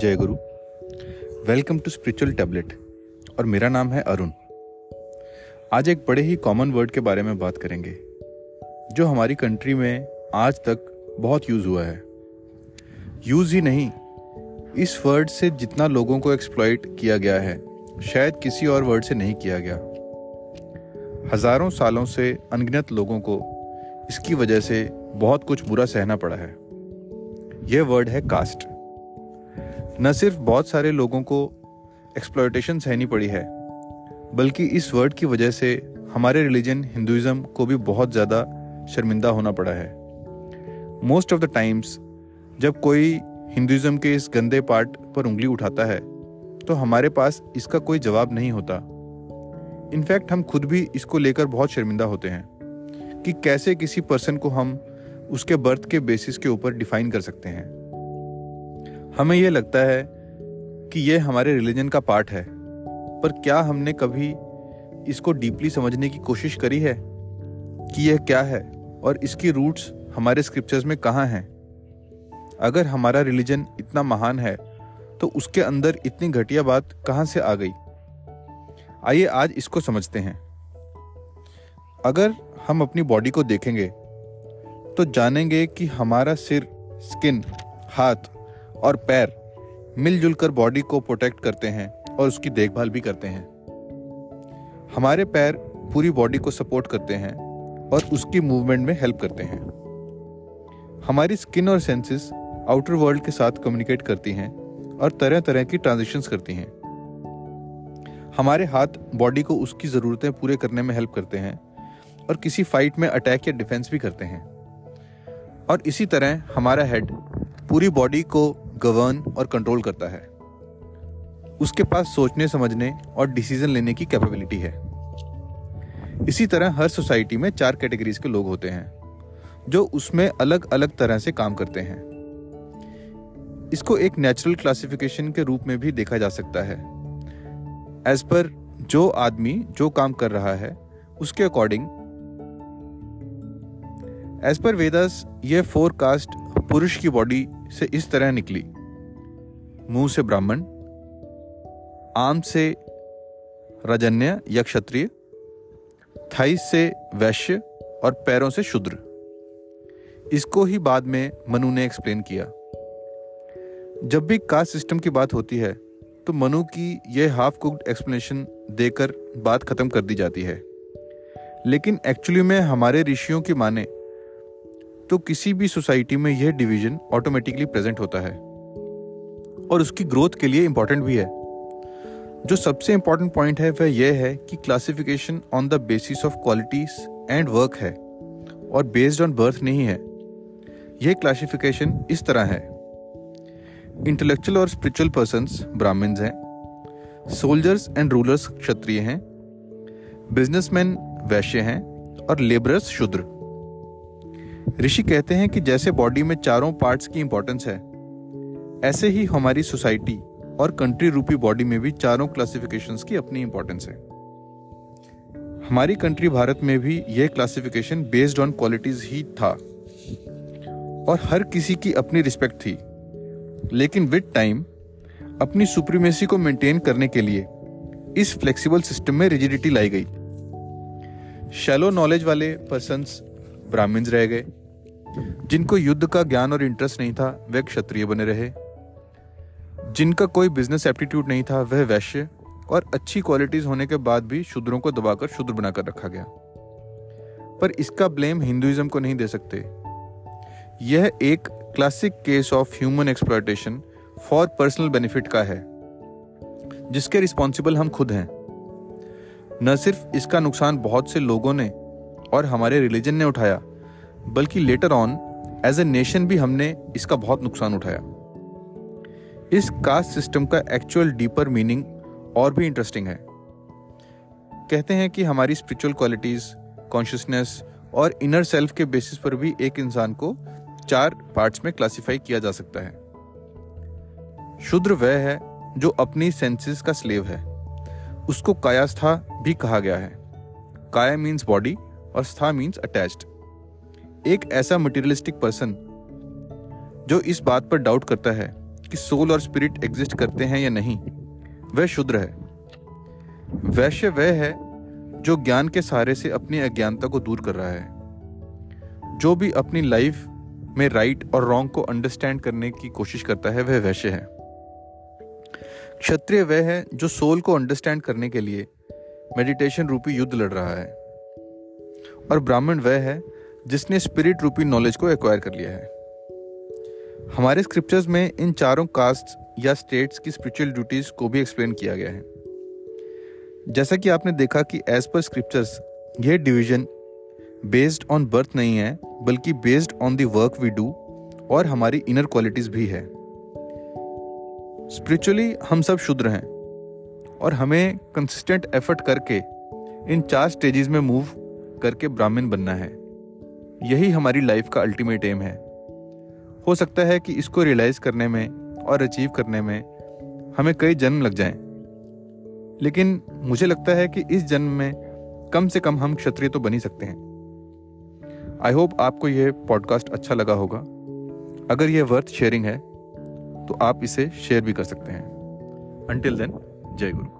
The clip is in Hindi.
जय गुरु। वेलकम टू स्पिरिचुअल टैबलेट और मेरा नाम है अरुण। आज एक बड़े ही कॉमन वर्ड के बारे में बात करेंगे, जो हमारी कंट्री में आज तक बहुत यूज़ हुआ है। यूज़ ही नहीं, इस वर्ड से जितना लोगों को एक्सप्लॉइट किया गया है, शायद किसी और वर्ड से नहीं किया गया। हज़ारों सालों से अनगिनत लोगों को इसकी वजह से बहुत कुछ बुरा सहना पड़ा है। यह वर्ड है कास्ट न सिर्फ़ बहुत सारे लोगों को एक्सप्लॉयटेशन सहनी पड़ी है, बल्कि इस वर्ड की वजह से हमारे रिलीजन हिंदुज़म को भी बहुत ज़्यादा शर्मिंदा होना पड़ा है। मोस्ट ऑफ़ द टाइम्स जब कोई हिंदुज़म के इस गंदे पार्ट पर उंगली उठाता है तो हमारे पास इसका कोई जवाब नहीं होता। इनफैक्ट हम खुद भी इसको लेकर बहुत शर्मिंदा होते हैं कि कैसे किसी पर्सन को हम उसके बर्थ के बेसिस के ऊपर डिफाइन कर सकते हैं। हमें यह लगता है कि यह हमारे रिलीजन का पार्ट है, पर क्या हमने कभी इसको डीपली समझने की कोशिश करी है कि यह क्या है और इसकी रूट्स हमारे स्क्रिप्चर्स में कहाँ हैं? अगर हमारा रिलीजन इतना महान है तो उसके अंदर इतनी घटिया बात कहाँ से आ गई? आइए आज इसको समझते हैं। अगर हम अपनी बॉडी को देखेंगे तो जानेंगे कि हमारा सिर, स्किन, हाथ और पैर मिलजुल कर बॉडी को प्रोटेक्ट करते हैं और उसकी देखभाल भी करते हैं। हमारे पैर पूरी बॉडी को सपोर्ट करते हैं और उसकी मूवमेंट में हेल्प करते हैं। हमारी स्किन और सेंसेस आउटर वर्ल्ड के साथ कम्युनिकेट करती हैं और तरह तरह की ट्रांजिशंस करती हैं। हमारे हाथ बॉडी को उसकी ज़रूरतें पूरे करने में हेल्प करते हैं और किसी फाइट में अटैक या डिफेंस भी करते हैं। और इसी तरह हमारा हेड पूरी बॉडी को गवर्न और कंट्रोल करता है। उसके पास सोचने, समझने और डिसीज़न लेने की कैपेबिलिटी है। इसी तरह हर सोसाइटी में चार कैटेगरीज के लोग होते हैं, जो उसमें अलग अलग तरह से काम करते हैं। इसको एक नेचुरल क्लासिफिकेशन के रूप में भी देखा जा सकता है। एज पर जो आदमी जो काम कर रहा है, उसके अकॉर्डिंग एज पर वेदास ये फोर कास्ट पुरुष की बॉडी से इस तरह निकली। मुँह से ब्राह्मण, आम से रजन्य या क्षत्रिय थाइस से वैश्य और पैरों से शुद्र। इसको ही बाद में मनु ने एक्सप्लेन किया। जब भी कास्ट सिस्टम की बात होती है तो मनु की यह हाफ़ कुक्ड एक्सप्लेनेशन देकर बात खत्म कर दी जाती है। लेकिन एक्चुअली में हमारे ऋषियों की माने तो किसी भी सोसाइटी में यह डिवीज़न ऑटोमेटिकली प्रेजेंट होता है। और उसकी ग्रोथ के लिए इंपॉर्टेंट भी है। जो सबसे इंपॉर्टेंट पॉइंट है, वह यह है कि classification on the basis of qualities and work है, और बेस्ड ऑन बर्थ नहीं है। यह क्लासिफिकेशन इस तरह है। इंटेलेक्चुअल और स्पिरिचुअल पर्सन ब्राह्मण्स हैं सोल्जर्स एंड रूलर्स क्षत्रिय हैं बिजनेसमैन वैश्य हैं, और लेबरर्स शूद्र। ऋषि कहते हैं कि जैसे बॉडी में चारों पार्ट्स की इंपॉर्टेंस है, ऐसे ही हमारी सोसाइटी और कंट्री रूपी बॉडी में भी चारों क्लासिफिकेशन की अपनी इंपॉर्टेंस है। हमारी कंट्री भारत में भी यह क्लासिफिकेशन बेस्ड ऑन क्वालिटीज ही था। और हर किसी की अपनी रिस्पेक्ट थी। लेकिन विद टाइम अपनी सुप्रीमेसी को मेंटेन करने के लिए इस फ्लेक्सिबल सिस्टम में रिजिडिटी लाई गई। शैलो नॉलेज वाले पर्सन्स ब्राह्मण्स रह गए। जिनको युद्ध का ज्ञान और इंटरेस्ट नहीं था, वह क्षत्रिय बने रहे। जिनका कोई बिज़नेस एप्टीट्यूड नहीं था, वह वैश्य और अच्छी क्वालिटीज होने के बाद भी शूद्रों को दबाकर शूद्र बनाकर रखा गया। पर इसका ब्लेम हिंदुइज्म को नहीं दे सकते। यह एक classic case of human exploitation for personal benefit का है, जिसके रिस्पॉन्सिबल हम खुद हैं। न सिर्फ़ इसका नुकसान बहुत से लोगों ने और हमारे रिलीजन ने उठाया बल्कि later on as a nation भी हमने इसका बहुत नुकसान उठाया। इस कास्ट सिस्टम का एक्चुअल डीपर मीनिंग और भी इंटरेस्टिंग है। कहते हैं कि हमारी स्पिरिचुअल क्वालिटीज कॉन्शियसनेस और इनर सेल्फ के बेसिस पर भी एक इंसान को चार पार्ट्स में क्लासिफाई किया जा सकता है। शुद्र वह है जो अपनी सेंसेस का स्लेव है। उसको कायास्था भी कहा गया है। काया मीन्स बॉडी और स्था मीन्स अटैच्ड एक ऐसा मटेरियलिस्टिक पर्सन जो इस बात पर डाउट करता है कि सोल और स्पिरिट एग्जिस्ट करते हैं या नहीं, वह शुद्र है। वैश्य वह है जो ज्ञान के सहारे से अपनी अज्ञानता को दूर कर रहा है। जो भी अपनी लाइफ में राइट और रॉन्ग को अंडरस्टैंड करने की कोशिश करता है, वह वैश्य है। क्षत्रिय वह है जो सोल को अंडरस्टैंड करने के लिए मेडिटेशन रूपी युद्ध लड़ रहा है। और ब्राह्मण वह है जिसने स्पिरिट रूपी नॉलेज को एक्वायर कर लिया है। हमारे स्क्रिप्चर्स में इन चारों कास्ट या स्टेट्स की स्पिरिचुअल ड्यूटीज़ को भी एक्सप्लेन किया गया है। जैसा कि आपने देखा कि एज पर स्क्रिप्चर्स यह डिवीज़न बेस्ड ऑन बर्थ नहीं है, बल्कि based on the work we do और हमारी इनर क्वालिटीज भी है। स्पिरिचुअली हम सब शुद्र हैं और हमें कंसिस्टेंट एफर्ट करके इन चार स्टेजेस में मूव करके ब्राह्मण बनना है। यही हमारी लाइफ का अल्टीमेट एम है। हो सकता है कि इसको रियलाइज़ करने में और अचीव करने में हमें कई जन्म लग जाएँ, लेकिन मुझे लगता है कि इस जन्म में कम से कम हम क्षत्रिय तो बन ही सकते हैं। आई होप आपको यह पॉडकास्ट अच्छा लगा होगा। अगर यह वर्थ शेयरिंग है तो आप इसे शेयर भी कर सकते हैं। अंटिल देन जय गुरु।